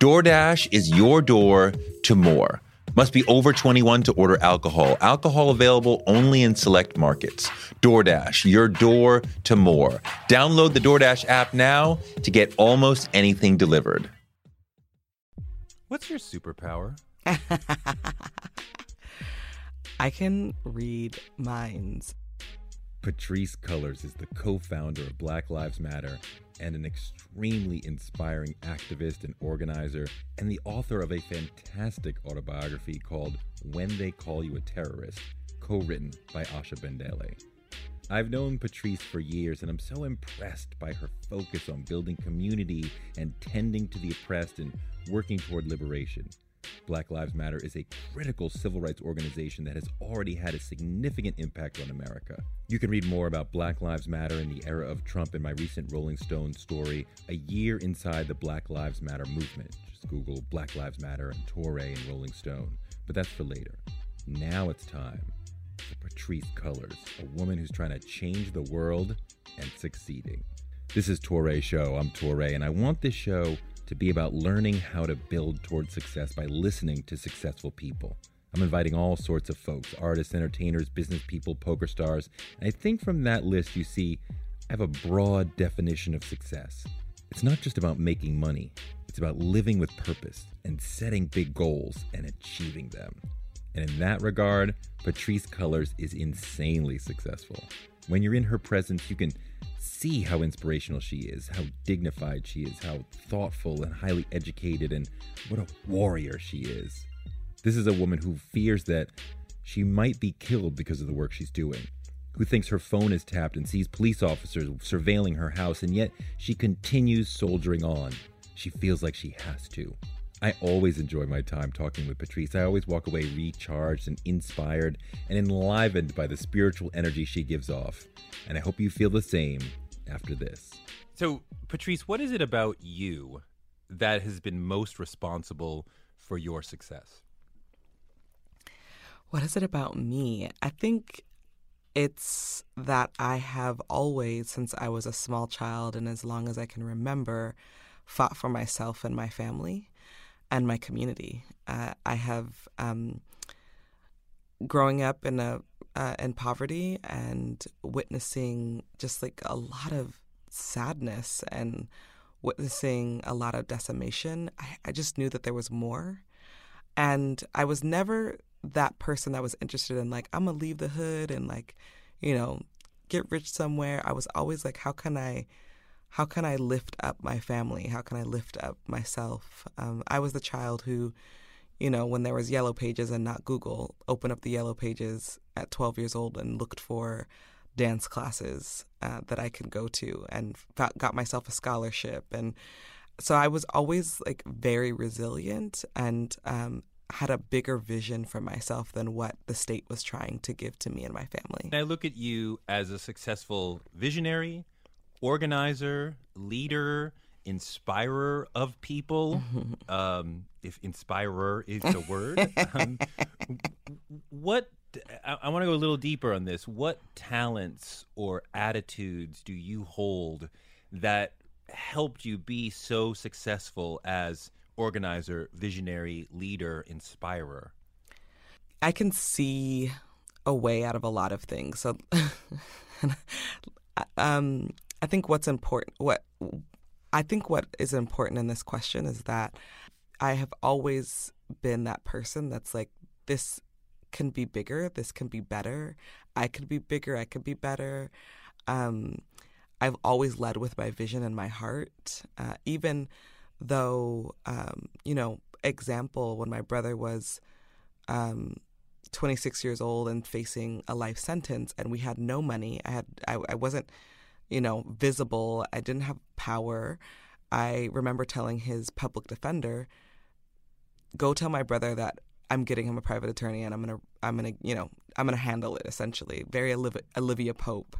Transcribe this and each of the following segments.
DoorDash is your door to more. Must be over 21 to order alcohol. Alcohol available only in select markets. DoorDash, your door to more. Download the DoorDash app now to get almost anything delivered. What's your superpower? I can read minds. Patrisse Cullors is the co founder of Black Lives Matter and an extremely inspiring activist and organizer, and the author of a fantastic autobiography called When They Call You a Terrorist, co written by Asha Bandele. I've known Patrisse for years, and I'm so impressed by her focus on building community and tending to the oppressed and working toward liberation. Black Lives Matter is a critical civil rights organization that has already had a significant impact on America. You can read more about Black Lives Matter in the era of Trump in my recent Rolling Stone story, A Year Inside the Black Lives Matter Movement. Just Google Black Lives Matter and Touré and Rolling Stone. But that's for later. Now it's time for Patrisse Cullors, a woman who's trying to change the world and succeeding. This is Touré Show. I'm Touré, and I want this show to be about learning how to build towards success by listening to successful people. I'm inviting all sorts of folks artists, entertainers, business people, poker stars. And I think from that list, you see, I have a broad definition of success. It's not just about making money, it's about living with purpose and setting big goals and achieving them. And in that regard, Patrisse Cullors is insanely successful. When you're in her presence, you can see how inspirational she is, how dignified she is, how thoughtful and highly educated, and what a warrior she is. This is a woman who fears that she might be killed because of the work she's doing, who thinks her phone is tapped and sees police officers surveilling her house, and yet she continues soldiering on. She feels like she has to. I always enjoy my time talking with Patrisse. I always walk away recharged and inspired and enlivened by the spiritual energy she gives off. And I hope you feel the same after this. So, Patrisse, what is it about you that has been most responsible for your success? What is it about me? I think it's that I have always, since I was a small child and as long as I can remember, fought for myself and my family and my community. Uh, I have, um, growing up in a uh, in poverty and witnessing just like a lot of sadness and witnessing a lot of decimation, I, I just knew that there was more. And I was never that person that was interested in like, I'm gonna leave the hood and like, you know, get rich somewhere. I was always like, how can I how can I lift up my family? How can I lift up myself? Um, I was the child who you know, when there was yellow pages and not Google, opened up the yellow pages at 12 years old and looked for dance classes uh, that I could go to and got myself a scholarship. And so I was always like very resilient and um, had a bigger vision for myself than what the state was trying to give to me and my family. And I look at you as a successful visionary, organizer, leader, inspirer of people. Um, if inspirer is the word. um, what I, I want to go a little deeper on this. What talents or attitudes do you hold that helped you be so successful as organizer, visionary, leader, inspirer? I can see a way out of a lot of things. So, um, I think what's important, what I think what is important in this question is that I have always been that person that's like, this can be bigger, this can be better. I could be bigger, I could be better. Um, I've always led with my vision and my heart, uh, even though, um, you know, example, when my brother was um, 26 years old and facing a life sentence and we had no money, I had, I, I wasn't you know, visible. I didn't have power. I remember telling his public defender, "Go tell my brother that I'm getting him a private attorney, and I'm gonna, I'm gonna, you know, I'm gonna handle it." Essentially, very Olivia, Olivia Pope.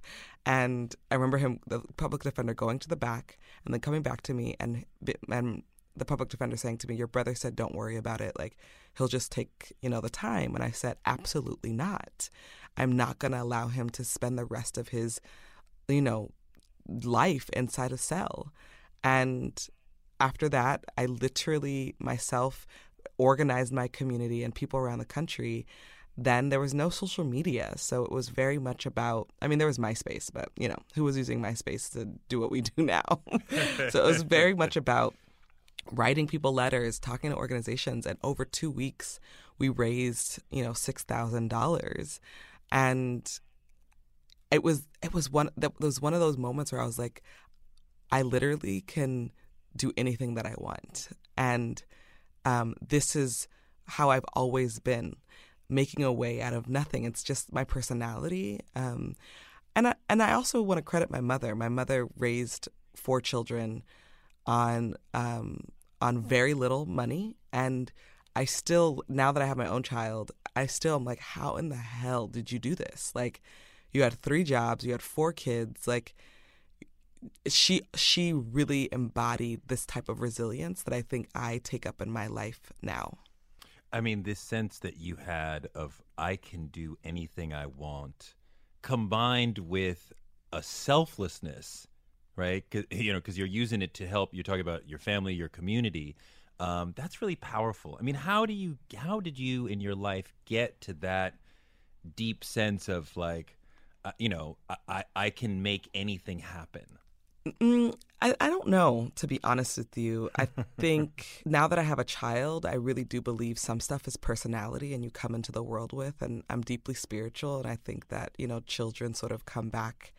And I remember him, the public defender, going to the back and then coming back to me, and and the public defender saying to me, "Your brother said don't worry about it. Like he'll just take, you know, the time." And I said, "Absolutely not. I'm not to allow him to spend the rest of his, you know, life inside a cell." And after that, I literally myself organized my community and people around the country then there was no social media. So it was very much about, I mean, there was MySpace, but, you know, who was using MySpace to do what we do now? so it was very much about writing people letters, talking to organizations, and over two weeks we raised, you know, six thousand dollars, and it was it was one that was one of those moments where I was like, I literally can do anything that I want, and um, this is how I've always been, making a way out of nothing. It's just my personality. Um, and I, and I also want to credit my mother. My mother raised four children on um, on very little money and I still now that I have my own child, I still am like how in the hell did you do this? Like you had three jobs, you had four kids, like she she really embodied this type of resilience that I think I take up in my life now. I mean, this sense that you had of I can do anything I want, combined with a selflessness right? You know, because you're using it to help. You're talking about your family, your community. Um, that's really powerful. I mean, how do you, how did you in your life get to that deep sense of like, uh, you know, I, I can make anything happen? Mm, I, I don't know, to be honest with you. I think now that I have a child, I really do believe some stuff is personality and you come into the world with. And I'm deeply spiritual. And I think that, you know, children sort of come back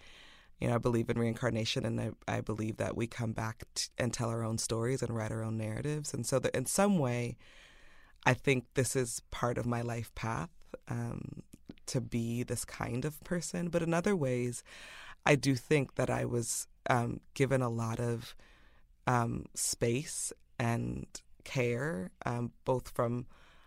you know, I believe in reincarnation, and I, I believe that we come back t- and tell our own stories and write our own narratives. And so, in some way, I think this is part of my life path um, to be this kind of person. But in other ways, I do think that I was um, given a lot of um, space and care, um, both from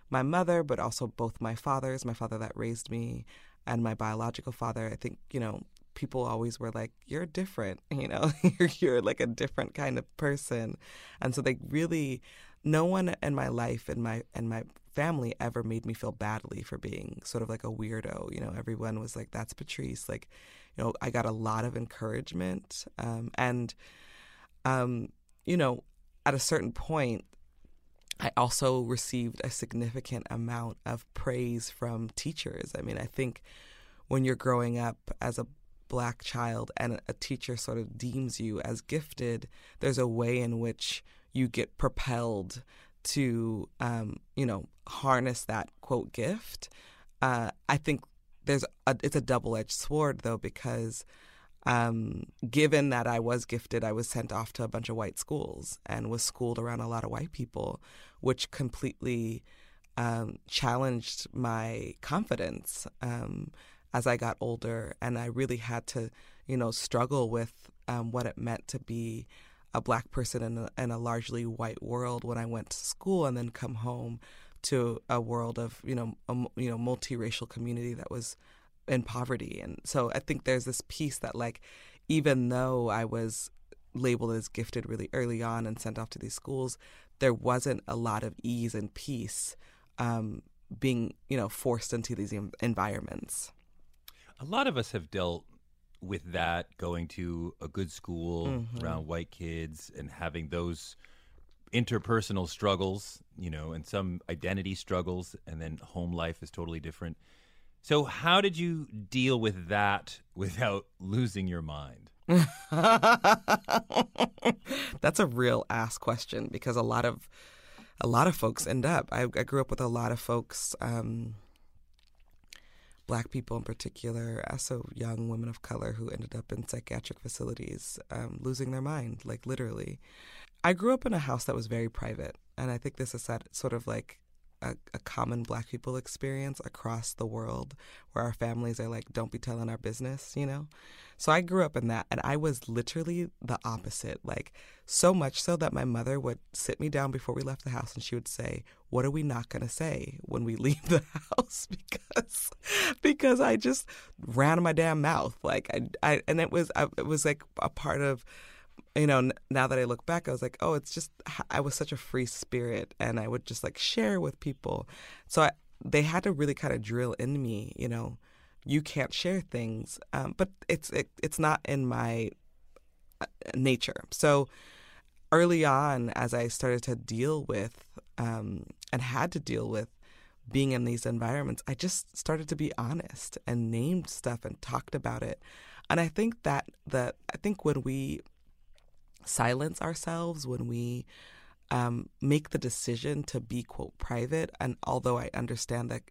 my mother, but also both my fathers, my father that raised me, and my biological father. I think, you know, people always were like, "You're different," you know, you're, you're like a different kind of person, and so they really, no one in my life in my in my family ever made me feel badly for being sort of like a weirdo. You know, everyone was like, "That's Patrisse." Like, you know, I got a lot of encouragement, um, and, um, you know, at a certain point, I also received a significant amount of praise from teachers. I mean, I think when you're growing up as a black child and a teacher sort of deems you as gifted, there's a way in which you get propelled to, um, you know, harness that quote gift. Uh, I think there's a, it's a double edged sword though because um, given that I was gifted, I was sent off to a bunch of white schools and was schooled around a lot of white people, which completely um, challenged my confidence. Um, as I got older, and I really had to, you know, struggle with um, what it meant to be a black person in a, in a largely white world when I went to school, and then come home to a world of you know a, you know multiracial community that was in poverty, and so I think there's this piece that like even though I was labeled as gifted really early on and sent off to these schools, there wasn't a lot of ease and peace um, being you know forced into these environments. A lot of us have dealt with that going to a good school mm-hmm. around white kids and having those interpersonal struggles, you know, and some identity struggles, and then home life is totally different. So, how did you deal with that without losing your mind? That's a real ass question because a lot of a lot of folks end up. I, I grew up with a lot of folks um, black people in particular, also young women of color who ended up in psychiatric facilities, um, losing their mind, like literally. I grew up in a house that was very private, and I think this is that sort of like a, a common black people experience across the world where our families are like, don't be telling our business, you know? So I grew up in that and I was literally the opposite. Like, so much so that my mother would sit me down before we left the house and she would say, What are we not going to say when we leave the house? because because I just ran my damn mouth. Like, I, I and it was, I, it was like a part of, you know, now that I look back, I was like, oh, it's just, I was such a free spirit and I would just like share with people. So I, they had to really kind of drill in me, you know, you can't share things, um, but it's it, it's not in my uh, nature. So early on, as I started to deal with um, and had to deal with being in these environments, I just started to be honest and named stuff and talked about it. And I think that that I think when we silence ourselves, when we um, make the decision to be quote private, and although I understand that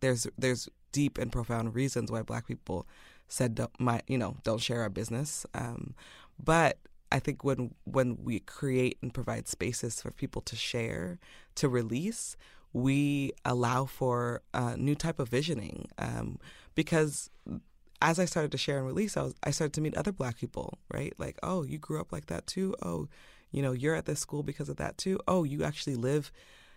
there's there's deep and profound reasons why Black people said don't, my you know don't share our business. Um, but I think when when we create and provide spaces for people to share, to release, we allow for a new type of visioning. Um, because as I started to share and release, I was I started to meet other Black people, right? Like, oh, you grew up like that too. Oh, you know, you're at this school because of that too. Oh, you actually live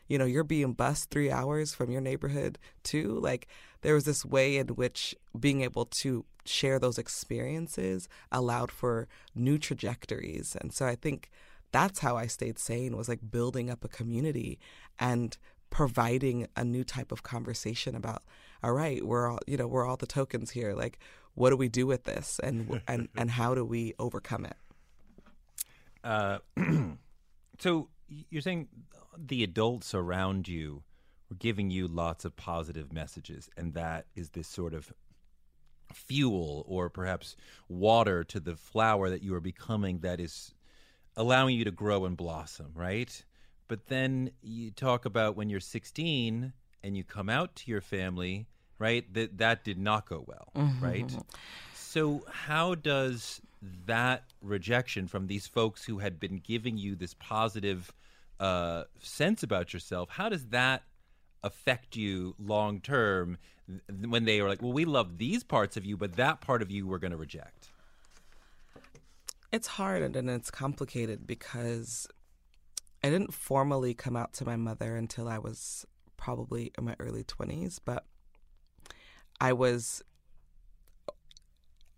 you know, you're being bused three hours from your neighborhood too. Like there was this way in which being able to share those experiences allowed for new trajectories. And so I think that's how I stayed sane was like building up a community and providing a new type of conversation about all right we're all you know we're all the tokens here like what do we do with this and and and how do we overcome it uh, so you're saying the adults around you were giving you lots of positive messages, and that is this sort of fuel or perhaps water to the flower that you are becoming that is allowing you to grow and blossom, right? But then you talk about when you're 16 and you come out to your family, right? That that did not go well, mm-hmm. right? So how does that rejection from these folks who had been giving you this positive uh, sense about yourself, how does that affect you long term when they are like, well, we love these parts of you, but that part of you we're going to reject? It's hard and it's complicated because I didn't formally come out to my mother until I was probably in my early 20s, but I was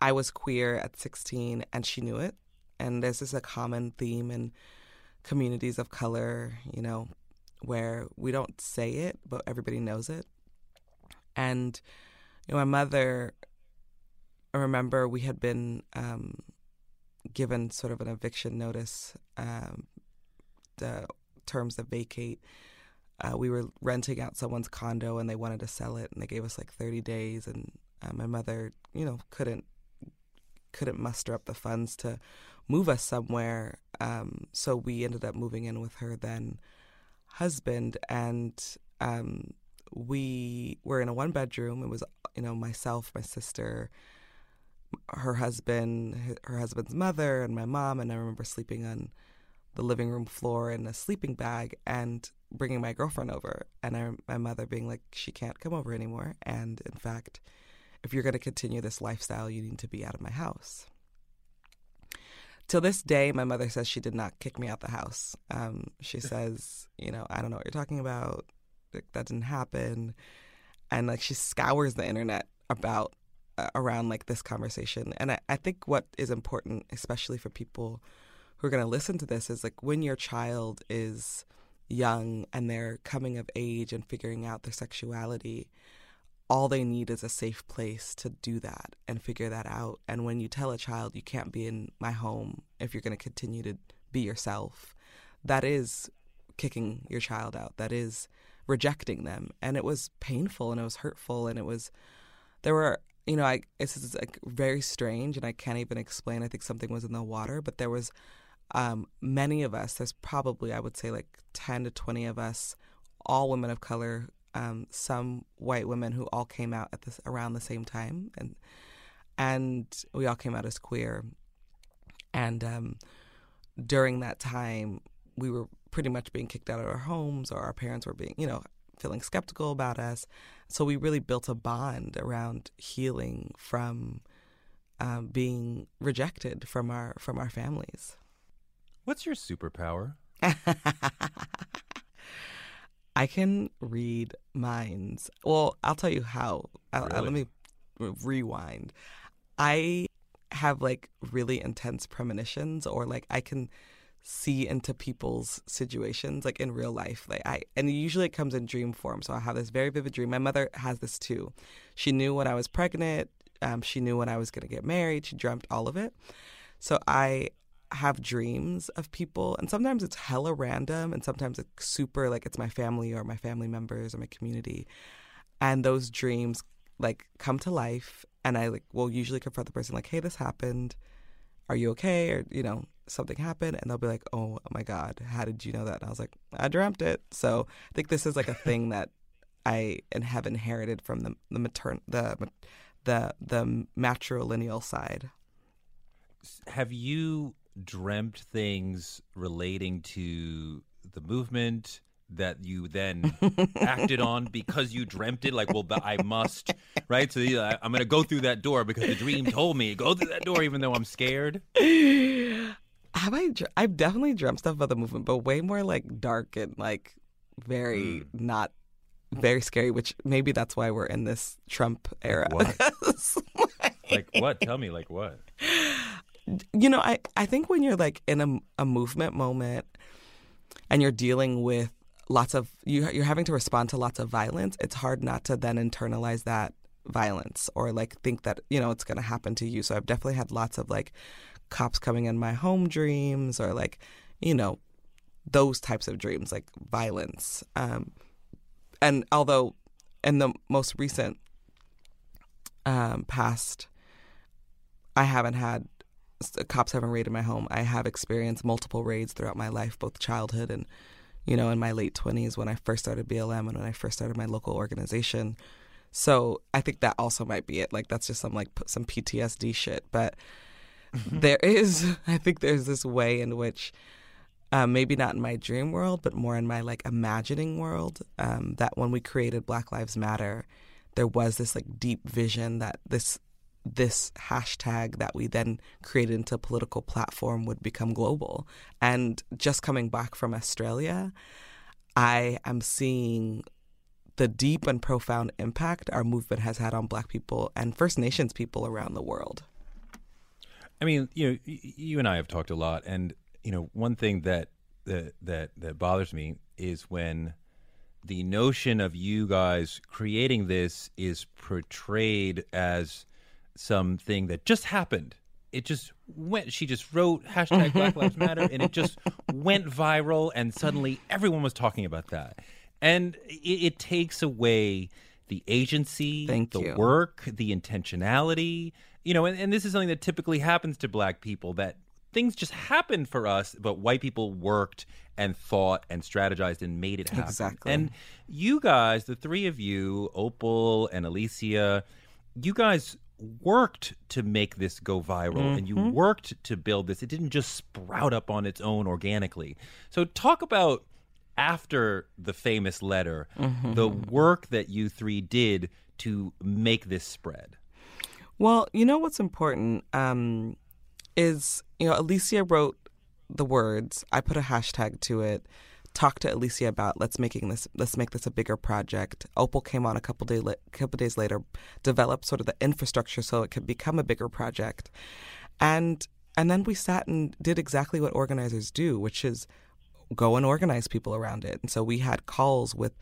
I was queer at 16 and she knew it. And this is a common theme in communities of color, you know, where we don't say it, but everybody knows it. And you know, my mother, I remember we had been um, given sort of an eviction notice, um, the terms that vacate. Uh, we were renting out someone's condo and they wanted to sell it, and they gave us like 30 days. And uh, my mother, you know, couldn't couldn't muster up the funds to move us somewhere. Um, so we ended up moving in with her then husband, and um, we were in a one bedroom. It was you know myself, my sister, her husband, her husband's mother, and my mom. And I remember sleeping on the living room floor in a sleeping bag and bringing my girlfriend over, and I, my mother being like, she can't come over anymore, and in fact. If you're going to continue this lifestyle, you need to be out of my house. Till this day, my mother says she did not kick me out the house. Um, she says, you know, I don't know what you're talking about. Like, that didn't happen. And like she scours the internet about uh, around like this conversation. And I, I think what is important, especially for people who are going to listen to this, is like when your child is young and they're coming of age and figuring out their sexuality, all they need is a safe place to do that and figure that out. And when you tell a child you can't be in my home if you're going to continue to be yourself, that is kicking your child out. That is rejecting them. And it was painful and it was hurtful and it was there were you know, I this is like very strange and I can't even explain. I think something was in the water, but there was um, many of us. There's probably I would say like ten to twenty of us, all women of color um, some white women who all came out at this around the same time, and and we all came out as queer. And um, during that time, we were pretty much being kicked out of our homes, or our parents were being, you know, feeling skeptical about us. So we really built a bond around healing from um, being rejected from our from our families. What's your superpower? I can read minds. Well, I'll tell you how. I'll, I'll- let me rewind. I have like really intense premonitions, or like I can see into people's situations, like in real life. Like I, and usually it comes in dream form. So I have this very vivid dream. My mother has this too. She knew when I was pregnant. Um, she knew when I was going to get married. She dreamt all of it. So I have dreams of people, and sometimes it's hella random, and sometimes it's super like it's my family or my family members or my community, and those dreams like come to life, and I like will usually confront the person like, "Hey, this happened. Are you okay?" Or you know something happened, and they'll be like, "Oh my god, how did you know that?" And I was like, "I dreamt it." So I think this is like a thing that I and have inherited from the the matern the the the matrilineal side. Have you dreamt things relating to the movement that you then acted on because you dreamt it? Like, well, but I must, right? So yeah, I- I'm going to go through that door because the dream told me go through that door, even though I'm scared. Have i i've definitely dreamt stuff about the movement, but way more like dark and like very hmm. not very scary. Which maybe that's why we're in this Trump era. what? Because, Like what? Tell me, like what? You know, I I think when you're like in a a movement moment and you're dealing with lots of you you're having to respond to lots of violence, it's hard not to then internalize that violence or like think that you know it's going to happen to you. So I've definitely had lots of like cops coming in my home dreams or like you know those types of dreams like violence. Um, and although in the most recent um, past, I haven't had cops haven't raided my home. I have experienced multiple raids throughout my life, both childhood and, you know, in my late 20s when I first started BLM and when I first started my local organization. So I think that also might be it. Like that's just some like some PTSD shit. But there is, I think there's this way in which, uh, maybe not in my dream world, but more in my like imagining world, um, that when we created Black Lives Matter, there was this like deep vision that this this hashtag that we then created into a political platform would become global. And just coming back from Australia, I am seeing the deep and profound impact our movement has had on Black people and First Nations people around the world. I mean, you know, you and I have talked a lot, and you know, one thing that that that that bothers me is when the notion of you guys creating this is portrayed as something that just happened. It just went. She just wrote hashtag Black Lives Matter, and it just went viral, and suddenly everyone was talking about that, and it, it takes away the agency, Thank the you. work, the intentionality. You know, and, and this is something that typically happens to black people that things just happened for us, but white people worked and thought and strategized and made it happen. Exactly. And you guys, the three of you, Opal and Alicia, you guys worked to make this go viral and you worked to build this. It didn't just sprout up on its own organically. So talk about after the famous letter, the work that you three did to make this spread. Well, you know what's important um, is you know Alicia wrote the words. I put a hashtag to it. Talked to Alicia about let's making this let's make this a bigger project. Opal came on a couple day couple days later, developed sort of the infrastructure so it could become a bigger project, and and then we sat and did exactly what organizers do, which is go and organize people around it. And so we had calls with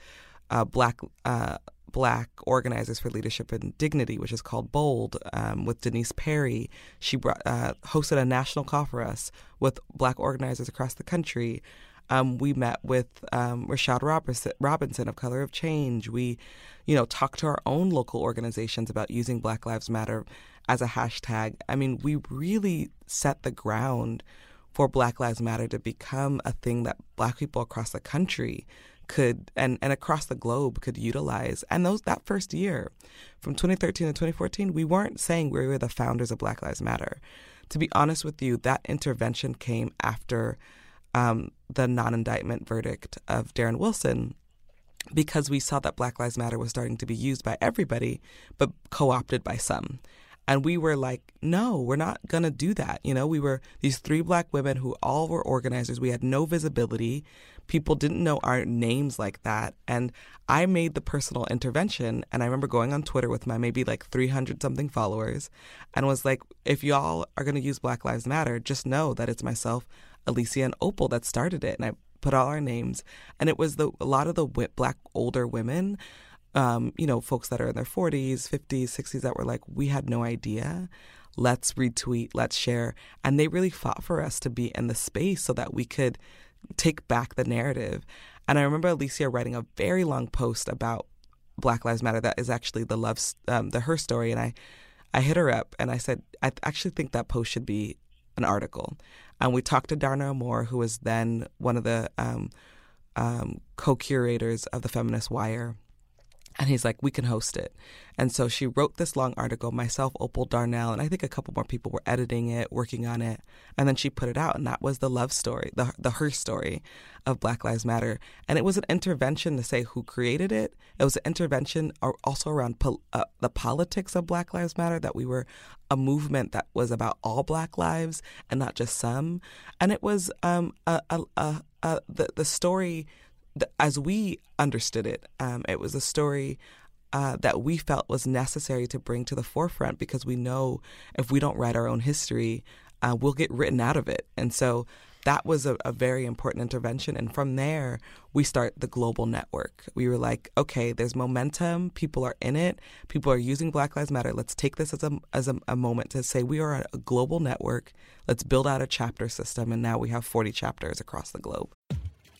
uh, black uh, black organizers for leadership and dignity, which is called Bold, um, with Denise Perry. She brought, uh, hosted a national call for us with black organizers across the country. Um, we met with um, Rashad Robinson, Robinson of Color of Change. We, you know, talked to our own local organizations about using Black Lives Matter as a hashtag. I mean, we really set the ground for Black Lives Matter to become a thing that Black people across the country could and, and across the globe could utilize. And those that first year, from 2013 to 2014, we weren't saying we were the founders of Black Lives Matter. To be honest with you, that intervention came after um, the non-indictment verdict of Darren Wilson, because we saw that Black Lives Matter was starting to be used by everybody, but co opted by some. And we were like, no, we're not going to do that. You know, we were these three black women who all were organizers. We had no visibility. People didn't know our names like that. And I made the personal intervention. And I remember going on Twitter with my maybe like 300 something followers and was like, if y'all are going to use Black Lives Matter, just know that it's myself, Alicia, and Opal that started it. And I put all our names. And it was the a lot of the black older women um, you know, folks that are in their 40s, 50s, 60s that were like, we had no idea. Let's retweet, let's share. And they really fought for us to be in the space so that we could take back the narrative. And I remember Alicia writing a very long post about Black Lives Matter that is actually the love, um, the her story. And I, I hit her up and I said, I actually think that post should be an article. And we talked to Darnell Moore, who was then one of the um, um, co-curators of the Feminist Wire. And he's like, we can host it. And so she wrote this long article, myself, Opal Darnell, and I think a couple more people were editing it, working on it. And then she put it out, and that was the love story, the, the her story of Black Lives Matter. And it was an intervention to say who created it. It was an intervention also around pol- uh, the politics of Black Lives Matter, that we were a movement that was about all Black lives and not just some. And it was um, a, a, a, the, the story as we understood it, um, it was a story uh, that we felt was necessary to bring to the forefront because we know if we don't write our own history, uh, we'll get written out of it. And so that was a, a, very important intervention. And from there, we start the global network. We were like, okay, there's momentum. People are in it. People are using Black Lives Matter. Let's take this as a as a, a moment to say we are a global network. Let's build out a chapter system. And now we have 40 chapters across the globe.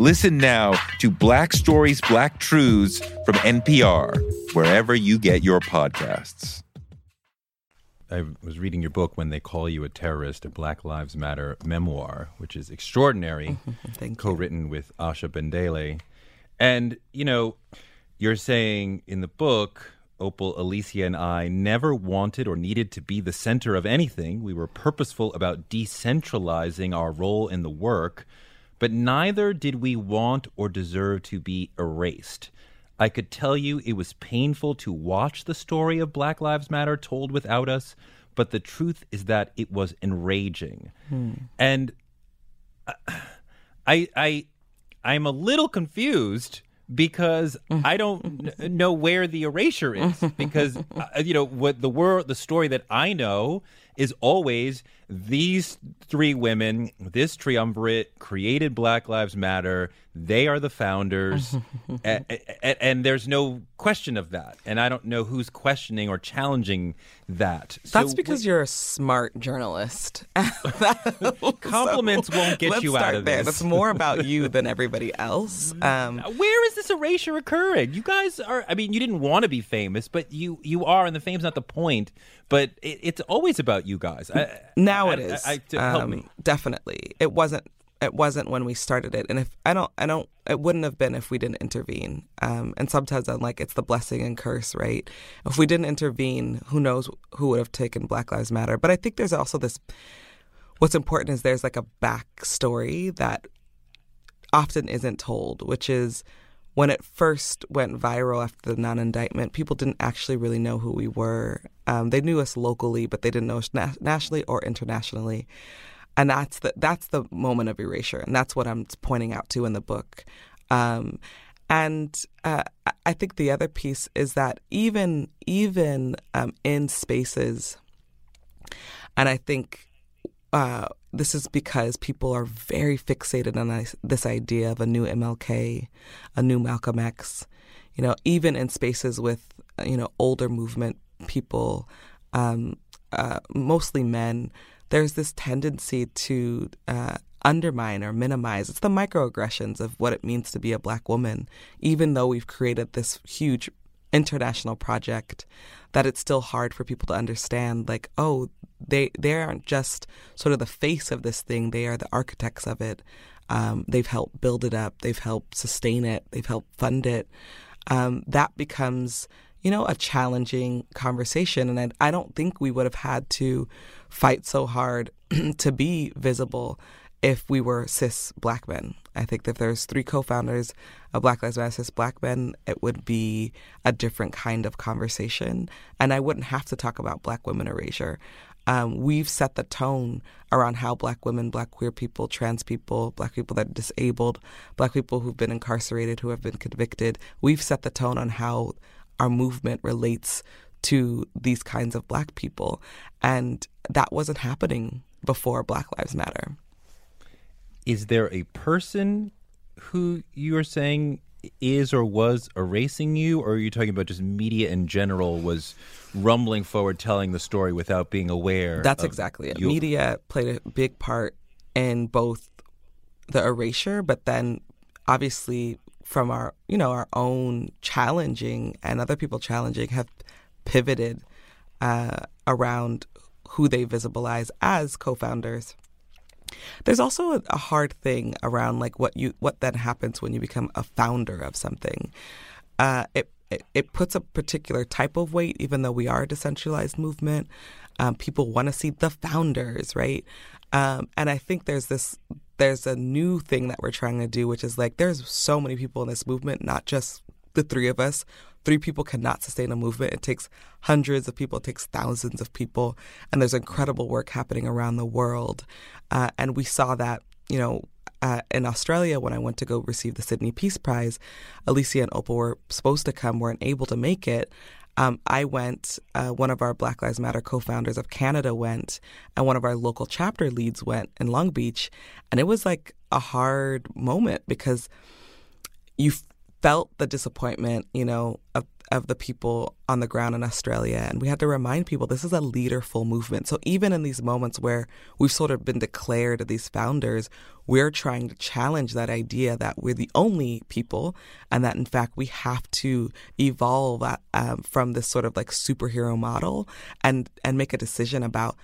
Listen now to Black Stories, Black Truths from NPR, wherever you get your podcasts. I was reading your book when they call you a terrorist, a Black Lives Matter memoir, which is extraordinary, co-written with Asha Bandele. And you know, you're saying in the book, Opal, Alicia, and I never wanted or needed to be the center of anything. We were purposeful about decentralizing our role in the work but neither did we want or deserve to be erased. I could tell you it was painful to watch the story of Black Lives Matter told without us, but the truth is that it was enraging. Hmm. And uh, I I I'm a little confused because mm. I don't n- know where the erasure is because uh, you know what the world the story that I know is always these three women this triumvirate created Black Lives Matter they are the founders a- a- a- and there's no question of that and I don't know who's questioning or challenging that That's So because you're a smart journalist. Compliments won't get let's you out of there. this. It's more about you than everybody else. Um, Where is this erasure occurring? You guys are. I mean, you didn't want to be famous, but you you are, and the fame's not the point. But it, it's always about you guys. I, now I- it is. I, I, to help Um, me. Definitely, it wasn't. It wasn't when we started it, and if I don't, I don't. It wouldn't have been if we didn't intervene. Um, and sometimes I'm like, it's the blessing and curse, right? If we didn't intervene, who knows who would have taken Black Lives Matter? But I think there's also this. What's important is there's like a backstory that often isn't told, which is when it first went viral after the non indictment, people didn't actually really know who we were. Um, they knew us locally, but they didn't know us na- nationally or internationally. And that's the that's the moment of erasure, and that's what I'm pointing out to in the book. Um, and uh, I- think the other piece is that even even um, in spaces, and I think uh, this is because people are very fixated on this, idea of a new MLK, a new Malcolm X. You know, even in spaces with you know older movement people, um, uh, mostly men, there's this tendency to uh, undermine or minimize. It's the microaggressions of what it means to be a black woman, even though we've created this huge international project that it's still hard for people to understand like oh they they aren't just sort of the face of this thing they are the architects of it um, they've helped build it up they've helped sustain it they've helped fund it um, that becomes you know a challenging conversation and I, I don't think we would have had to fight so hard to be visible if we were cis black men. I think that if there's three co-founders of Black Lives Matter cis black men, it would be a different kind of conversation, and I wouldn't have to talk about black women erasure. Um, we've set the tone around how black women, black queer people, trans people, black people that are disabled, black people who've been incarcerated, who have been convicted, we've set the tone on how our movement relates to these kinds of black people. And that wasn't happening before Black Lives Matter. Is there a person who you are saying is or was erasing you, or are you talking about just media in general was rumbling forward, telling the story without being aware? That's exactly it. you? Media played a big part in both the erasure, but then obviously from our, you know, our own challenging and other people challenging have pivoted uh, around who they visibilize as co-founders. There's also a, hard thing around like what you what then happens when you become a founder of something. Uh, it, it it puts a particular type of weight, even though we are a decentralized movement. Um, people want to see the founders, right? Um, and I think there's this there's a new thing that we're trying to do, which is like there's so many people in this movement, not just the three of us. Three people cannot sustain a movement. It takes hundreds of people, it takes thousands of people. And there's incredible work happening around the world. Uh, and we saw that, you know, uh, in Australia when I went to go receive the Sydney Peace Prize. Alicia and Opal were supposed to come, weren't able to make it. Um, I went, uh, one of our Black Lives Matter co founders of Canada went, and one of our local chapter leads went in Long Beach. And it was like a hard moment because you felt the disappointment, you know, of of the people on the ground in Australia. And we had to remind people this is a leaderful movement. So even in these moments where we've sort of been declared these founders, we're trying to challenge that idea that we're the only people and that in fact we have to evolve uh, um, from this sort of like superhero model and and make a decision about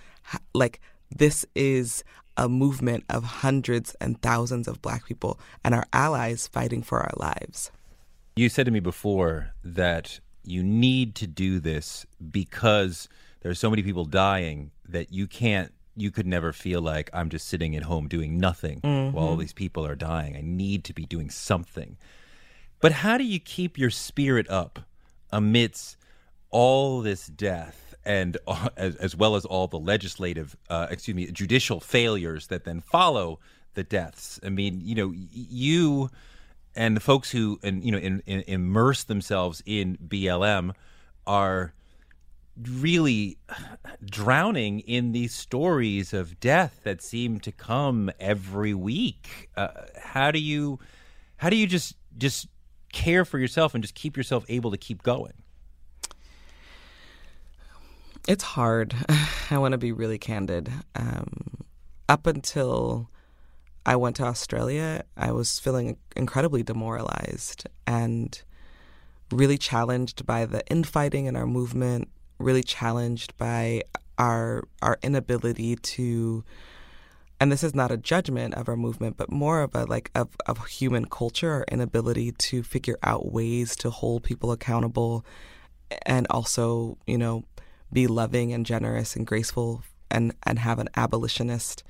like this is a movement of hundreds and thousands of black people and our allies fighting for our lives. You said to me before that you need to do this because there's so many people dying that you can't you could never feel like I'm just sitting at home doing nothing while all these people are dying. I need to be doing something. But how do you keep your spirit up amidst all this death and uh, as, as well as all the legislative, uh, excuse me, judicial failures that then follow the deaths. I mean, you know, you and the folks who and you know in, in, immerse themselves in BLM are really drowning in these stories of death that seem to come every week. Uh, how do you how do you just just care for yourself and just keep yourself able to keep going? It's hard. I want to be really candid. Um, up until I went to Australia, I was feeling incredibly demoralized and really challenged by the infighting in our movement, really challenged by our our inability to and this is not a judgment of our movement, but more of a like of, of human culture, our inability to figure out ways to hold people accountable and also, you know, be loving and generous and graceful and, and have an abolitionist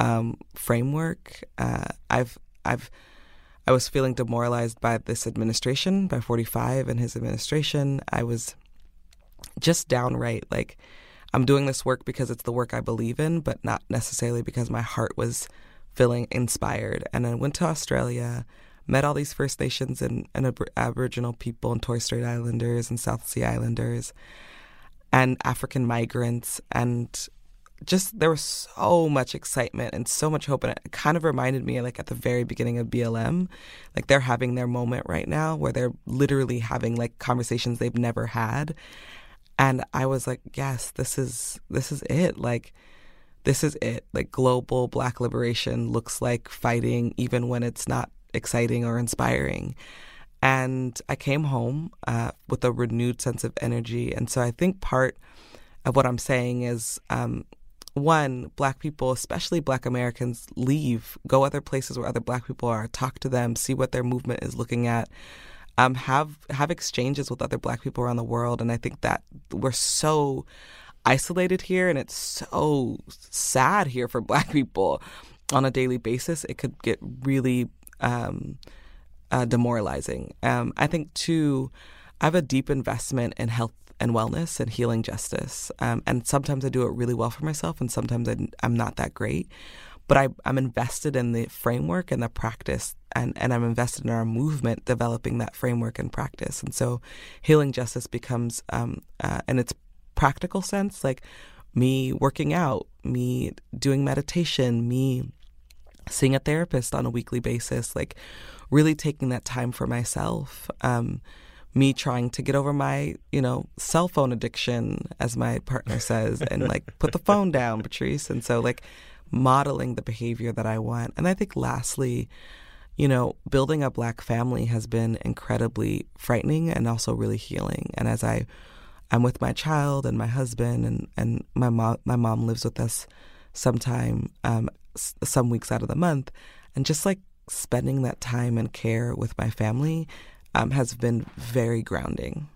um, framework. Uh, I've I've I was feeling demoralized by this administration, by 45 and his administration. I was just downright like I'm doing this work because it's the work I believe in, but not necessarily because my heart was feeling inspired. And I went to Australia, met all these First Nations and, and Ab- Aboriginal people and Torres Strait Islanders and South Sea Islanders and African migrants and just there was so much excitement and so much hope and it kind of reminded me like at the very beginning of BLM like they're having their moment right now where they're literally having like conversations they've never had. And I was like yes this is this is it like this is it. Like global black liberation looks like fighting even when it's not exciting or inspiring. And I came home uh, with a renewed sense of energy. And so I think part of what I'm saying is um, one, black people, especially black Americans, leave, go other places where other black people are, talk to them, see what their movement is looking at. Um, have have exchanges with other black people around the world and I think that we're so isolated here and it's so sad here for black people on a daily basis it could get really um, uh, demoralizing um, I think too I have a deep investment in health and wellness and healing justice. Um, and sometimes I do it really well for myself, and sometimes I, am not that great. But I, I'm invested in the framework and the practice, and, and I'm invested in our movement developing that framework and practice. And so, healing justice becomes, um, uh, in its practical sense, like me working out, me doing meditation, me seeing a therapist on a weekly basis, like really taking that time for myself. Um, me trying to get over my, you know, cell phone addiction, as my partner says, and like put the phone down, Patrisse. And so, like, modeling the behavior that I want. And I think, lastly, you know, building a black family has been incredibly frightening and also really healing. And as I, I'm with my child and my husband, and and my mom, my mom lives with us sometime, um, some weeks out of the month, and just like spending that time and care with my family um, has been very grounding.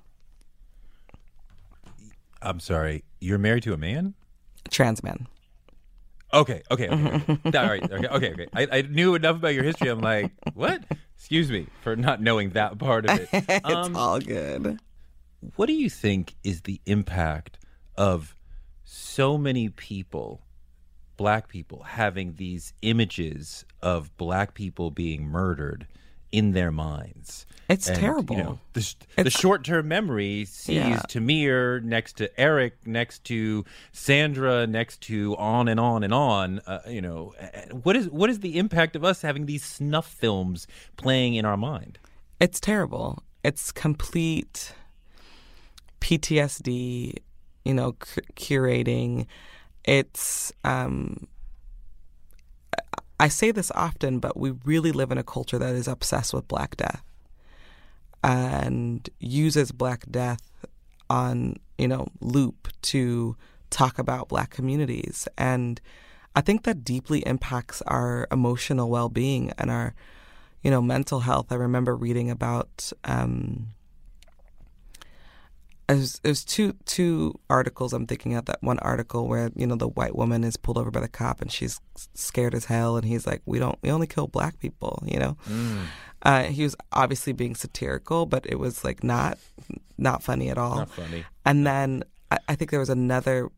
I'm sorry, you're married to a man? Trans man. Okay, okay, okay. All right, okay, okay, okay. I, I knew enough about your history. I'm like, what? Excuse me for not knowing that part of it. it's um, all good. What do you think is the impact of so many people, black people, having these images of black people being murdered in their minds? It's and, terrible. You know, the, the short-term memory sees yeah. Tamir next to Eric, next to Sandra, next to on and on and on. Uh, you know, what is what is the impact of us having these snuff films playing in our mind? It's terrible. It's complete PTSD. You know, curating. It's um, I say this often, but we really live in a culture that is obsessed with Black Death and uses Black Death on, you know, loop to talk about Black communities. And I think that deeply impacts our emotional well being and our, you know, mental health. I remember reading about um, there's, there's two two articles I'm thinking of. That one article where you know the white woman is pulled over by the cop and she's scared as hell, and he's like, "We don't, we only kill black people," you know. Mm. Uh, he was obviously being satirical, but it was like not not funny at all. Not funny. And then I, I think there was another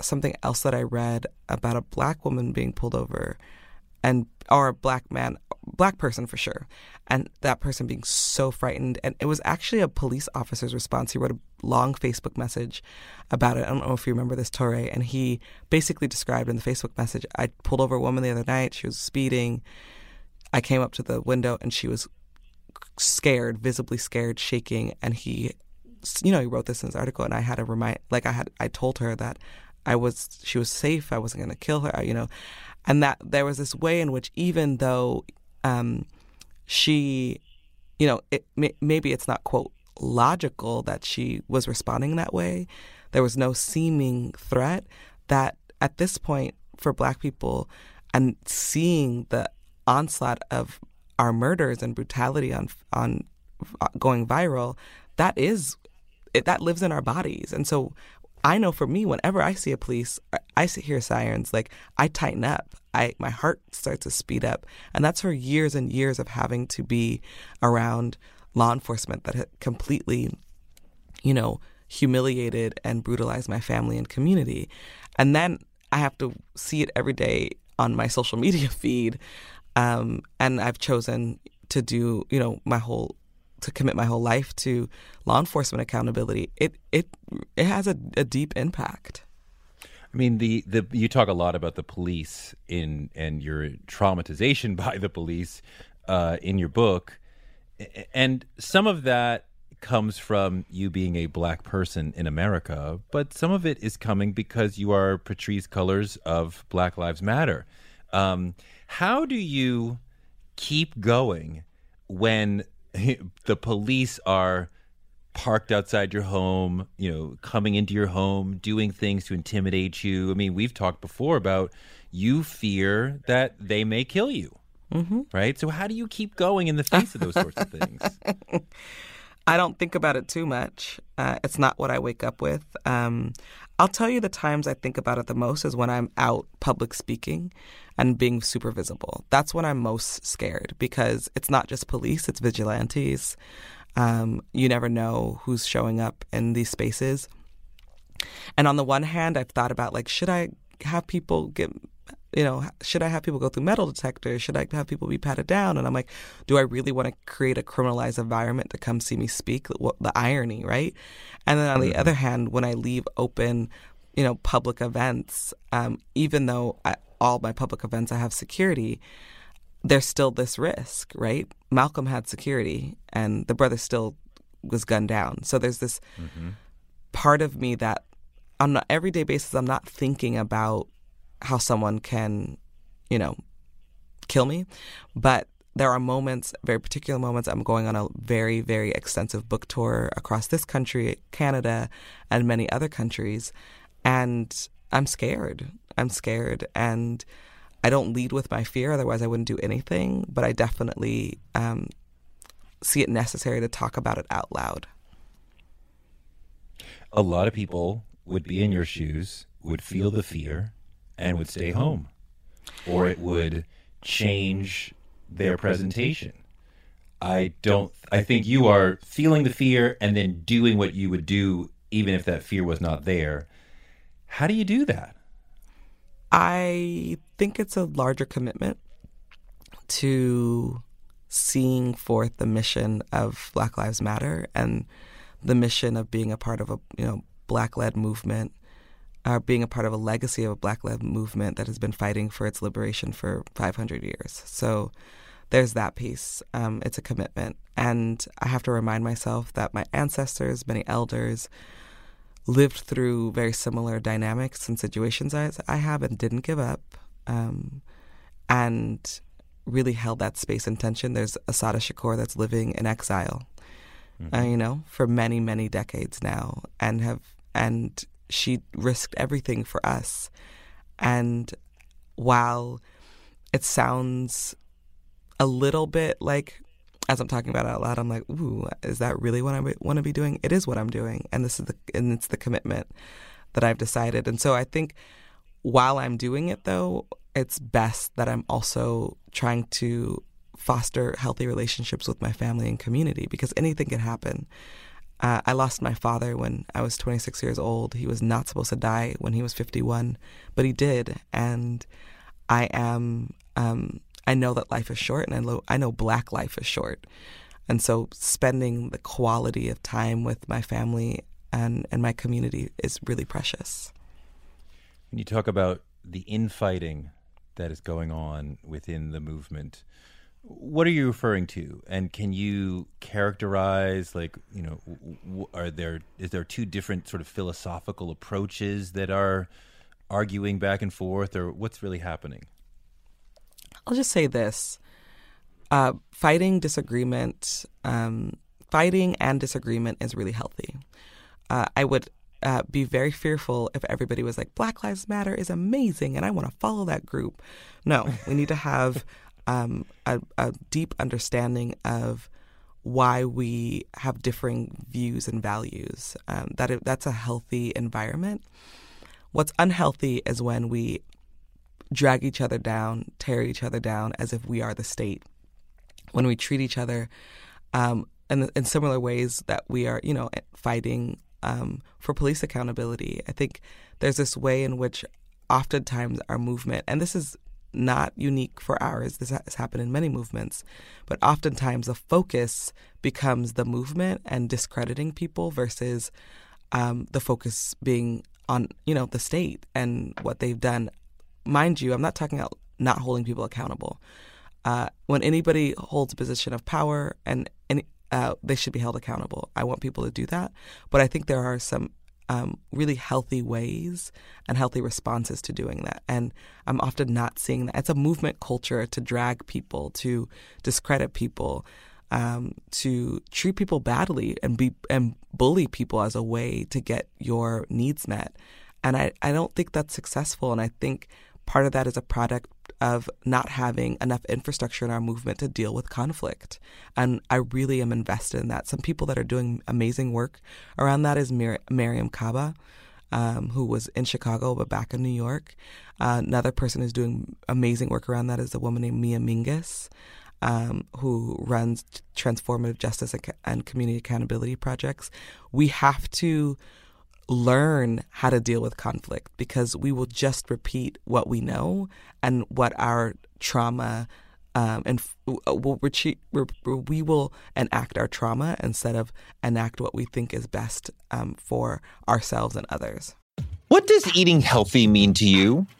something else that I read about a black woman being pulled over and or a black man black person for sure and that person being so frightened and it was actually a police officer's response he wrote a long facebook message about it. I don't know if you remember this Touré and he basically described in the facebook message i pulled over a woman the other night. She was speeding. I came up to the window and she was scared visibly scared shaking. And he you know he wrote this in his article and i had to remind like i had i told her that i was she was safe i wasn't going to kill her you know. And that there was this way in which even though um, she you know it, maybe it's not quote logical that she was responding that way. There was no seeming threat that at this point for black people and seeing the onslaught of our murders and brutality on on uh, going viral that is it, that lives in our bodies. And so I know for me, whenever I see a police, I hear sirens, like I tighten up. I my heart starts to speed up, and that's for years and years of having to be around law enforcement that had completely, you know, humiliated and brutalized my family and community, and then I have to see it every day on my social media feed, um, and I've chosen to do, you know, my whole to commit my whole life to law enforcement accountability, it it it has a, a deep impact. I mean, the, the you talk a lot about the police in and your traumatization by the police uh, in your book, and some of that comes from you being a black person in America, but some of it is coming because you are Patrisse Cullors of Black Lives Matter. Um, how do you keep going when the police are parked outside your home, you know, coming into your home, doing things to intimidate you. I mean, we've talked before about you fear that they may kill you. Mm-hmm. Right? So, how do you keep going in the face of those sorts of things? I don't think about it too much. Uh, it's not what I wake up with. Um, I'll tell you the times I think about it the most is when I'm out public speaking and being super visible. That's when I'm most scared because it's not just police, it's vigilantes. Um, you never know who's showing up in these spaces. And on the one hand, I've thought about like, should I have people get you know, should I have people go through metal detectors? Should I have people be patted down? And I'm like, do I really want to create a criminalized environment to come see me speak? The irony, right? And then on the mm-hmm. other hand, when I leave open, you know, public events, um, even though I, all my public events I have security, there's still this risk, right? Malcolm had security, and the brother still was gunned down. So there's this mm-hmm. part of me that on an everyday basis, I'm not thinking about how someone can, you know, kill me. But there are moments, very particular moments. I'm going on a very, very extensive book tour across this country, Canada, and many other countries. And I'm scared. I'm scared. And I don't lead with my fear, otherwise, I wouldn't do anything. But I definitely um, see it necessary to talk about it out loud. A lot of people would be in your shoes, would feel the fear, and would stay home, or it would change their presentation. I don't. I think you are feeling the fear and then doing what you would do even if that fear was not there. How do you do that? I think it's a larger commitment to seeing forth the mission of Black Lives Matter and the mission of being a part of a you know black led movement uh, being a part of a legacy of a Black led movement that has been fighting for its liberation for 500 years. So there's that piece. Um, it's a commitment. And I have to remind myself that my ancestors, many elders, lived through very similar dynamics and situations as I have and didn't give up um, and really held that space and tension. There's Assata Shakur that's living in exile, mm-hmm. uh, you know, for many, many decades now and have and she risked everything for us. And while it sounds a little bit like, as I'm talking about it out loud, I'm like, ooh, is that really what I want to be doing? It is what I'm doing, and this is the and it's the commitment that I've decided. And so I think while I'm doing it, though, it's best that I'm also trying to foster healthy relationships with my family and community because anything can happen. Uh, I lost my father when I was 26 years old. He was not supposed to die when he was 51, but he did. And I am, um, I know that life is short, and I know, I know black life is short. And so spending the quality of time with my family and, and my community is really precious. When you talk about the infighting that is going on within the movement, what are you referring to? And can you characterize, like, you know, are there is there two different sort of philosophical approaches that are arguing back and forth, or what's really happening? I'll just say this: uh, fighting disagreement, um, fighting and disagreement is really healthy. Uh, I would uh, be very fearful if everybody was like, Black Lives Matter is amazing and I want to follow that group. No, we need to have um, a, a, deep understanding of why we have differing views and values. Um, that that's a healthy environment. What's unhealthy is when we drag each other down, tear each other down as if we are the state. When we treat each other um, in, in similar ways that we are, you know, fighting um, for police accountability. I think there's this way in which oftentimes our movement, and this is not unique for ours, this has happened in many movements, but oftentimes the focus becomes the movement and discrediting people versus um, the focus being on, you know, the state and what they've done. Mind you, I'm not talking about not holding people accountable. Uh, when anybody holds a position of power and uh, they should be held accountable. I want people to do that. But I think there are some um, really healthy ways and healthy responses to doing that. And I'm often not seeing that. It's a movement culture to drag people, to discredit people, um, to treat people badly and be and bully people as a way to get your needs met. And I, I don't think that's successful. And I think part of that is a product of not having enough infrastructure in our movement to deal with conflict. And I really am invested in that. Some people that are doing amazing work around that is Mir- Mariame Kaba. Um, who was in Chicago but back in New York. Uh, another person who's doing amazing work around that is a woman named Mia Mingus, um, who runs transformative justice and community accountability projects. We have to learn how to deal with conflict because we will just repeat what we know and what our trauma um, and uh, we'll retreat, we will enact our trauma instead of enact what we think is best um, for ourselves and others. What does eating healthy mean to you?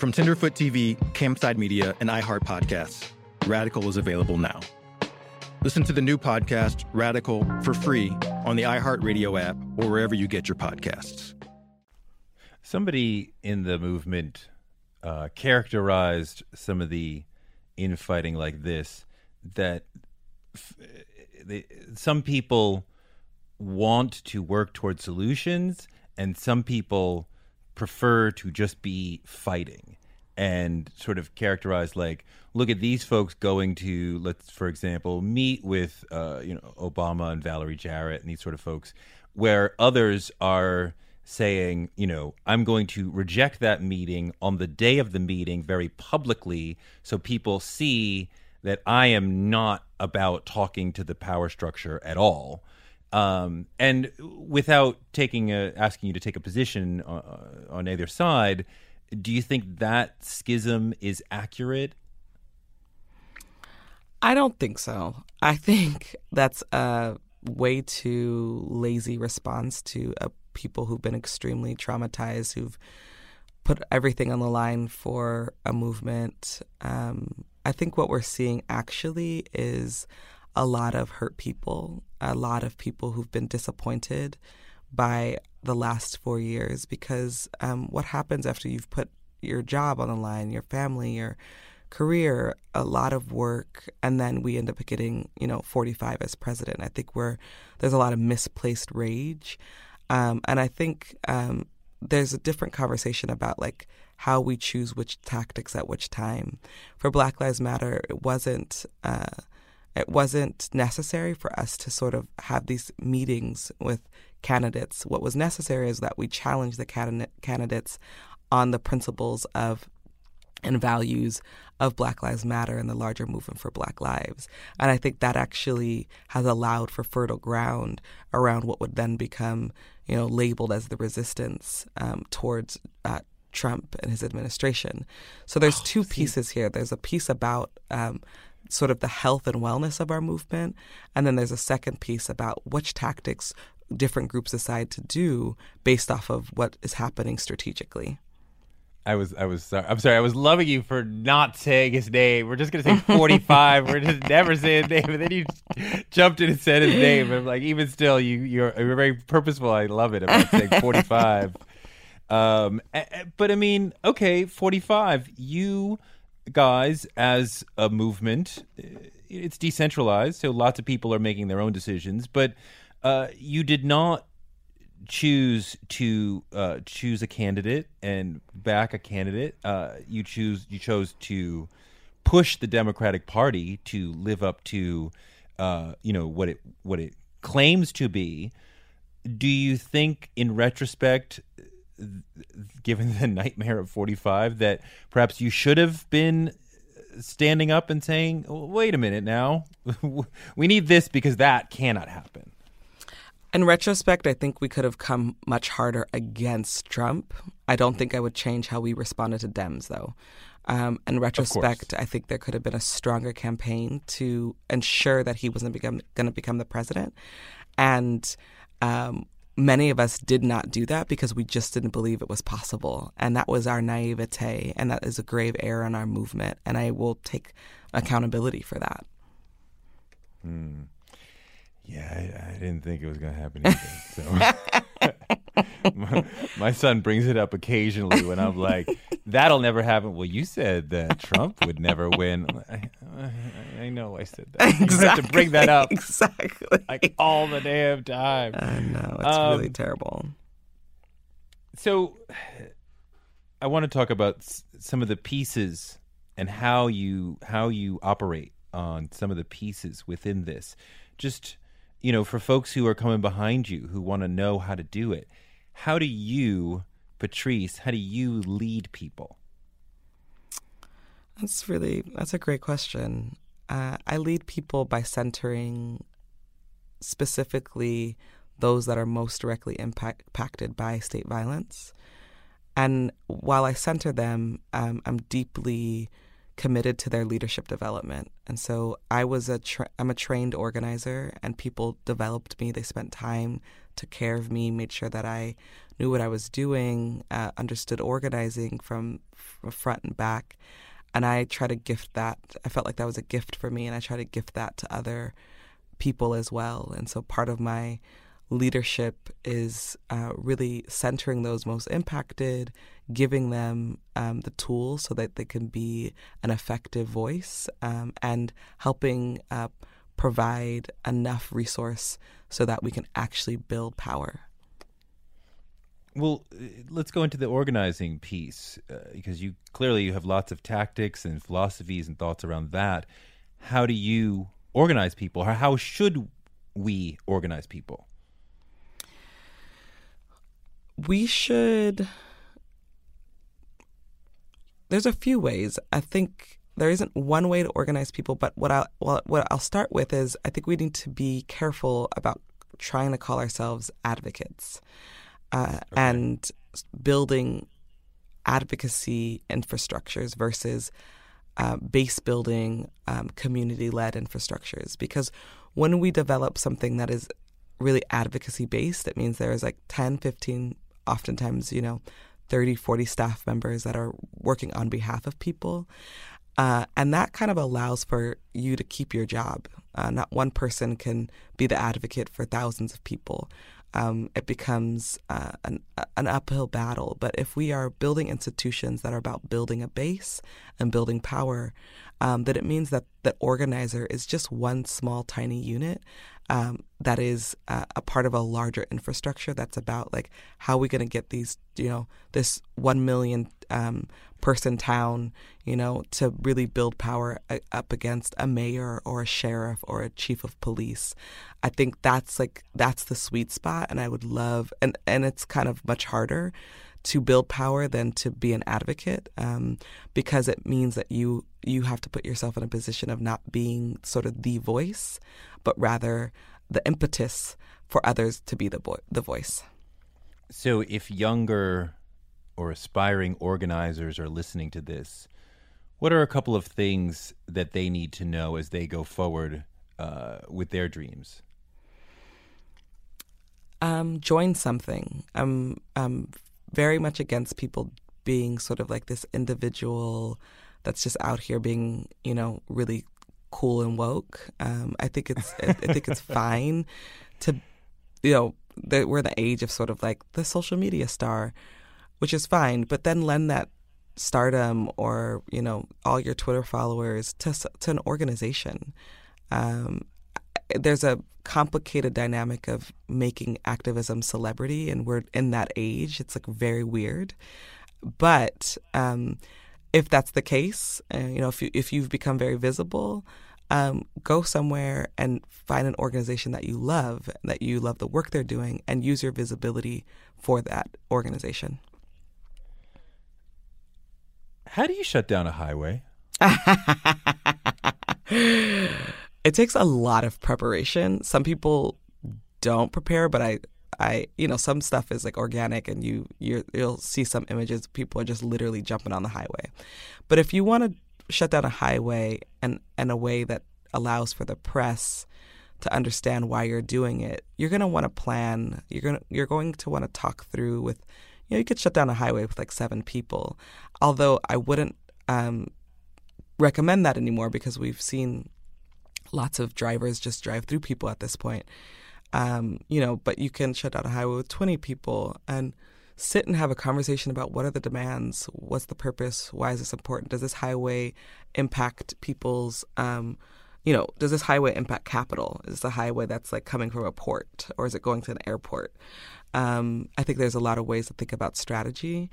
From Tenderfoot TV, Campside Media, and iHeart Podcasts, Radical is available now. Listen to the new podcast, Radical, for free on the iHeartRadio app or wherever you get your podcasts. Somebody in the movement uh, characterized some of the infighting like this that f- they, some people want to work toward solutions and some people prefer to just be fighting and sort of characterize like look at these folks going to let's for example meet with uh, you know obama and valerie jarrett and these sort of folks where others are saying, you know, I'm going to reject that meeting on the day of the meeting very publicly so people see that I am not about talking to the power structure at all. Um, and without taking a, asking you to take a position uh, on either side, do you think that schism is accurate? I don't think so. I think that's a way too lazy response to a people who've been extremely traumatized, who've put everything on the line for a movement. Um, I think what we're seeing actually is a lot of hurt people, a lot of people who've been disappointed by the last four years because um, what happens after you've put your job on the line, your family, your career, a lot of work, and then we end up getting, you know, 45 as president. I think we're there's a lot of misplaced rage, um, and I think um, there's a different conversation about like how we choose which tactics at which time. For Black Lives Matter, it wasn't. Uh, it wasn't necessary for us to sort of have these meetings with candidates. What was necessary is that we challenge the candidates on the principles of and values of Black Lives Matter and the larger movement for Black lives. And I think that actually has allowed for fertile ground around what would then become, you know, labeled as the resistance um, towards uh, Trump and his administration. So there's oh, two see. pieces here. There's a piece about um, sort of the health and wellness of our movement, and then there's a second piece about which tactics different groups decide to do based off of what is happening strategically. I was I was sorry. I'm sorry. I was loving you for not saying his name. We're just gonna say 45. We're just never saying his name. And then you jumped in and said his name. I'm like, even still, you you're, you're very purposeful. I love it about saying 45. um, but I mean, okay, 45. You guys, as a movement, it's decentralized, so lots of people are making their own decisions. But uh, you did not choose to uh, choose a candidate and back a candidate. Uh, you choose you chose to push the Democratic Party to live up to uh, you know what it what it claims to be. Do you think, in retrospect, given the nightmare of forty five, that perhaps you should have been standing up and saying, "Wait a minute, now we need this because that cannot happen." In retrospect, I think we could have come much harder against Trump. I don't think I would change how we responded to Dems, though. Um, in retrospect, I think there could have been a stronger campaign to ensure that he wasn't going to become the president. And um, many of us did not do that because we just didn't believe it was possible. And that was our naivete. And that is a grave error in our movement. And I will take accountability for that. Hmm. Yeah, I, I, didn't think it was going to happen either. So my, my, son brings it up occasionally when I'm like, "That'll never happen." Well, you said that Trump would never win. I, I, I know I said that. Exactly. You have to bring that up exactly like all the damn time. I know it's um, really terrible. So, I want to talk about some of the pieces and how you how you operate on some of the pieces within this. Just you know, for folks who are coming behind you who want to know how to do it, how do you, Patrisse, how do you lead people? That's really that's a great question. Uh, I lead people by centering specifically those that are most directly impact, impacted by state violence. And while I center them, um, I'm deeply committed to their leadership development. And so I was a tra- I'm a trained organizer and people developed me. They spent time, took care of me, made sure that I knew what I was doing, uh, understood organizing from, from front and back. And I try to gift that. I felt like that was a gift for me and I try to gift that to other people as well. And so part of my leadership is uh, really centering those most impacted, giving them um, the tools so that they can be an effective voice, um, and helping uh, provide enough resource so that we can actually build power. Well, uh, let's go into the organizing piece uh, because you clearly you have lots of tactics and philosophies and thoughts around that. How do you organize people? How should we organize people? we should. There's a few ways. I think there isn't one way to organize people, but what I well, what I'll start with is I think we need to be careful about trying to call ourselves advocates uh, okay. and building advocacy infrastructures versus uh, base building um, community led infrastructures. Because when we develop something that is really advocacy based, it means there is like 10, 15, oftentimes, you know, 30, 40 staff members that are working on behalf of people. Uh, and that kind of allows for you to keep your job. Uh, not one person can be the advocate for thousands of people. Um, it becomes uh, an, an uphill battle. But if we are building institutions that are about building a base and building power, um, that it means that the organizer is just one small, tiny unit um, that is a part of a larger infrastructure that's about like how are we going to get these, you know, this one million um, person town, you know, to really build power uh, up against a mayor or a sheriff or a chief of police. I think that's like that's the sweet spot, and I would love and and it's kind of much harder to build power than to be an advocate um, because it means that you you have to put yourself in a position of not being sort of the voice, but rather the impetus for others to be the vo- the voice. So if younger or aspiring organizers are listening to this, what are a couple of things that they need to know as they go forward uh, with their dreams? Um, join something. I'm, I'm very much against people being sort of like this individual that's just out here being, you know, really cool and woke. Um, I think it's I think it's fine to, you know, that we're the age of sort of like the social media star, which is fine. But then lend that stardom or you know all your Twitter followers to to an organization. Um, there's a complicated dynamic of making activism celebrity, and we're in that age. It's like very weird, but um, if that's the case, uh, you know, if you if you've become very visible, um, go somewhere and find an organization that you love, that you love the work they're doing, and use your visibility for that organization. How do you shut down a highway? it takes a lot of preparation. Some people don't prepare, but I I you know some stuff is like organic and you you you'll see some images people are just literally jumping on the highway. But if you want to shut down a highway and in a way that allows for the press to understand why you're doing it, you're going to want to plan. You're going to you're going to want to talk through with you know you could shut down a highway with like seven people. Although I wouldn't um, recommend that anymore because we've seen lots of drivers just drive through people at this point. Um, you know, but you can shut down a highway with 20 people and sit and have a conversation about what are the demands, what's the purpose, why is this important, does this highway impact people's, um, you know, does this highway impact capital? Is the highway that's like coming from a port or is it going to an airport? Um, I think there's a lot of ways to think about strategy.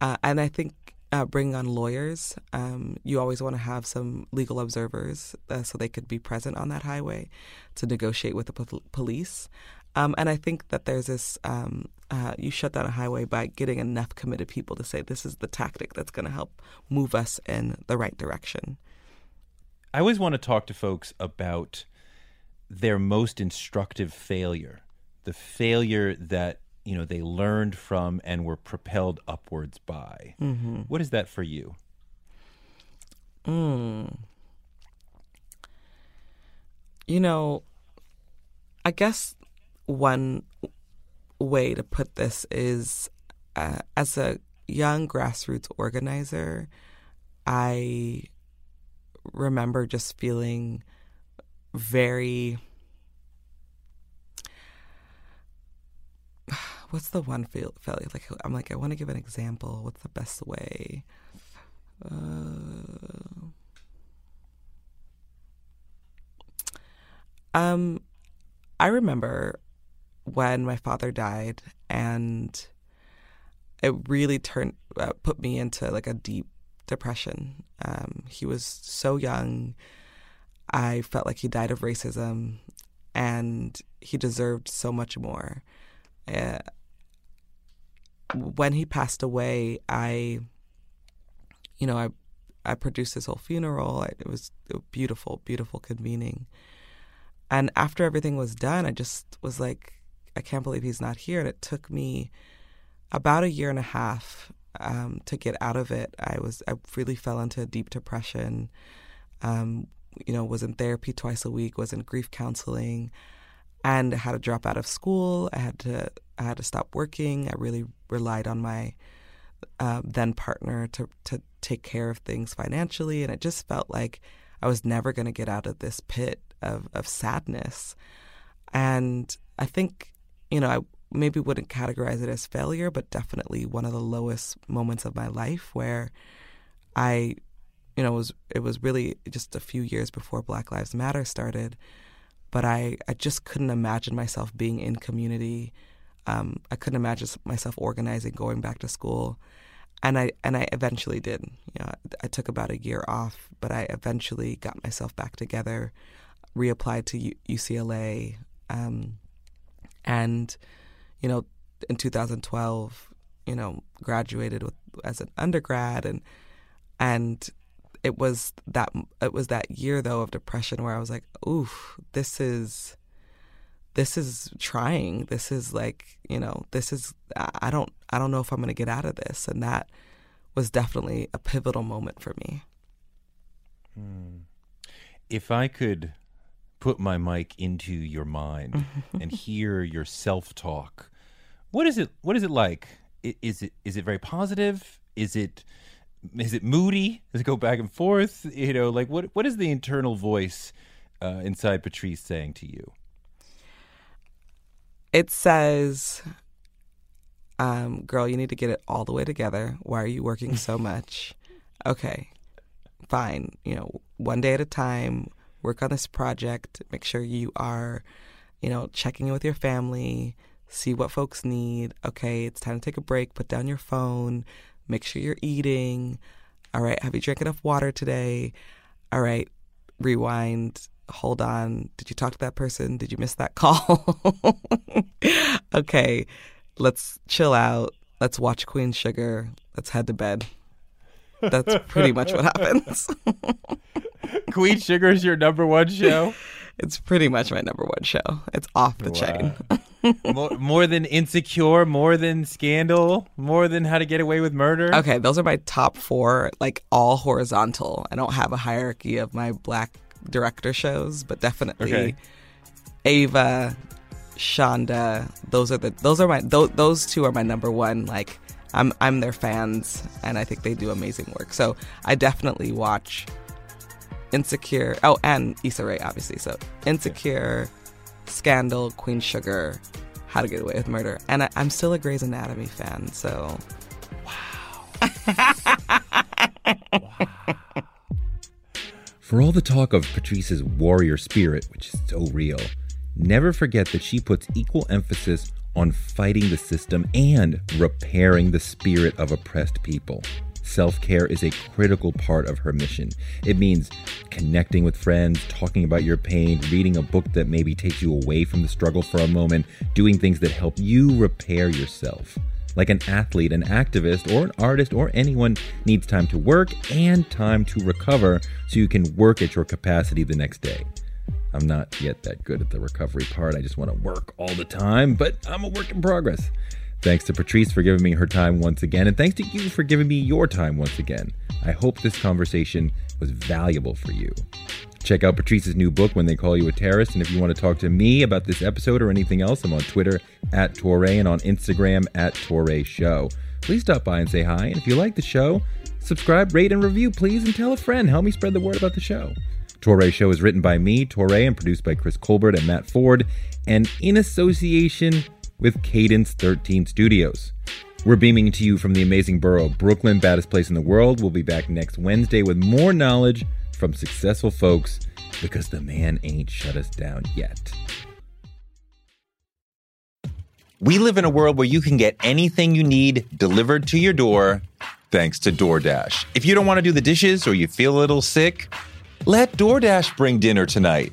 Uh, and I think uh, bringing on lawyers. Um, you always want to have some legal observers uh, so they could be present on that highway to negotiate with the po- police. Um, and I think that there's this um, uh, you shut down a highway by getting enough committed people to say this is the tactic that's going to help move us in the right direction. I always want to talk to folks about their most instructive failure, the failure that you know they learned from and were propelled upwards by. Mm-hmm. What is that for you? Mm. You know, I guess one way to put this is uh, as a young grassroots organizer, I remember just feeling very what's the one feel, failure? Like I'm like I want to give an example. What's the best way? Uh, um, I remember when my father died, and it really turned uh, put me into like a deep depression. Um, he was so young. I felt like he died of racism, and he deserved so much more. Uh, when he passed away, I, you know, I, I produced his whole funeral. It was beautiful, beautiful convening. And after everything was done, I just was like, I can't believe he's not here. And it took me about a year and a half um, to get out of it. I was I really fell into a deep depression. Um, you know, was in therapy twice a week, was in grief counseling, and I had to drop out of school. I had to I had to stop working. I really relied on my uh, then partner to to take care of things financially, and it just felt like I was never going to get out of this pit of of sadness. And I think, you know, I maybe wouldn't categorize it as failure, but definitely one of the lowest moments of my life where I, you know, was it was really just a few years before Black Lives Matter started, but I I just couldn't imagine myself being in community. Um, I couldn't imagine myself organizing, going back to school, and I and I eventually did. You know, I took about a year off, but I eventually got myself back together, reapplied to U- UCLA, um, and you know, in 2012, you know, graduated with as an undergrad and and it was that it was that year though of depression where I was like, "Oof, this is this is trying. This is like, you know, this is I don't I don't know if I'm going to get out of this." And that was definitely a pivotal moment for me. Hmm. If I could put my mic into your mind and hear your self-talk what is it? What is it like? Is it is it very positive? Is it is it moody? Does it go back and forth? You know, like what what is the internal voice uh, inside Patrisse saying to you? It says, um, "Girl, you need to get it all the way together. Why are you working so much? okay, fine. You know, one day at a time. Work on this project. Make sure you are, you know, checking in with your family." see what folks need. Okay, it's time to take a break. Put down your phone. Make sure you're eating. All right, have you drank enough water today? All right, rewind. Hold on. Did you talk to that person? Did you miss that call? okay, let's chill out. Let's watch Queen Sugar. Let's head to bed. That's pretty much what happens. Queen Sugar is your number one show? It's pretty much my number one show. It's off the wow. chain. more, more than Insecure, more than Scandal, more than How to Get Away with Murder. Okay, those are my top four, like all horizontal. I don't have a hierarchy of my black director shows, but definitely okay. Ava, Shonda. Those are the those are my those, those two are my number one. Like I'm I'm their fans, and I think they do amazing work. So I definitely watch Insecure. Oh, and Issa Rae, obviously. So Insecure, Scandal, Queen Sugar, How to Get Away with Murder, and I, am still a Grey's Anatomy fan. So, wow. wow. For all the talk of Patrisse's warrior spirit, which is so real, never forget that she puts equal emphasis on fighting the system and repairing the spirit of oppressed people. Self care is a critical part of her mission. It means connecting with friends, talking about your pain, reading a book that maybe takes you away from the struggle for a moment, doing things that help you repair yourself. Like an athlete, an activist, or an artist, or anyone needs time to work and time to recover so you can work at your capacity the next day. I'm not yet that good at the recovery part. I just want to work all the time, but I'm a work in progress. Thanks to Patrisse for giving me her time once again, and thanks to you for giving me your time once again. I hope this conversation was valuable for you. Check out Patrisse's new book, When They Call You a Terrorist, and if you want to talk to me about this episode or anything else, I'm on Twitter at Touré and on Instagram at Touré Show. Please stop by and say hi, and if you like the show, subscribe, rate, and review, please, and tell a friend. Help me spread the word about the show. Touré Show is written by me, Touré, and produced by Chris Colbert and Matt Ford, and in association with Cadence 13 Studios. We're beaming to you from the amazing borough of Brooklyn, baddest place in the world. We'll be back next Wednesday with more knowledge from successful folks because the man ain't shut us down yet. We live in a world where you can get anything you need delivered to your door thanks to DoorDash. If you don't want to do the dishes or you feel a little sick, let DoorDash bring dinner tonight.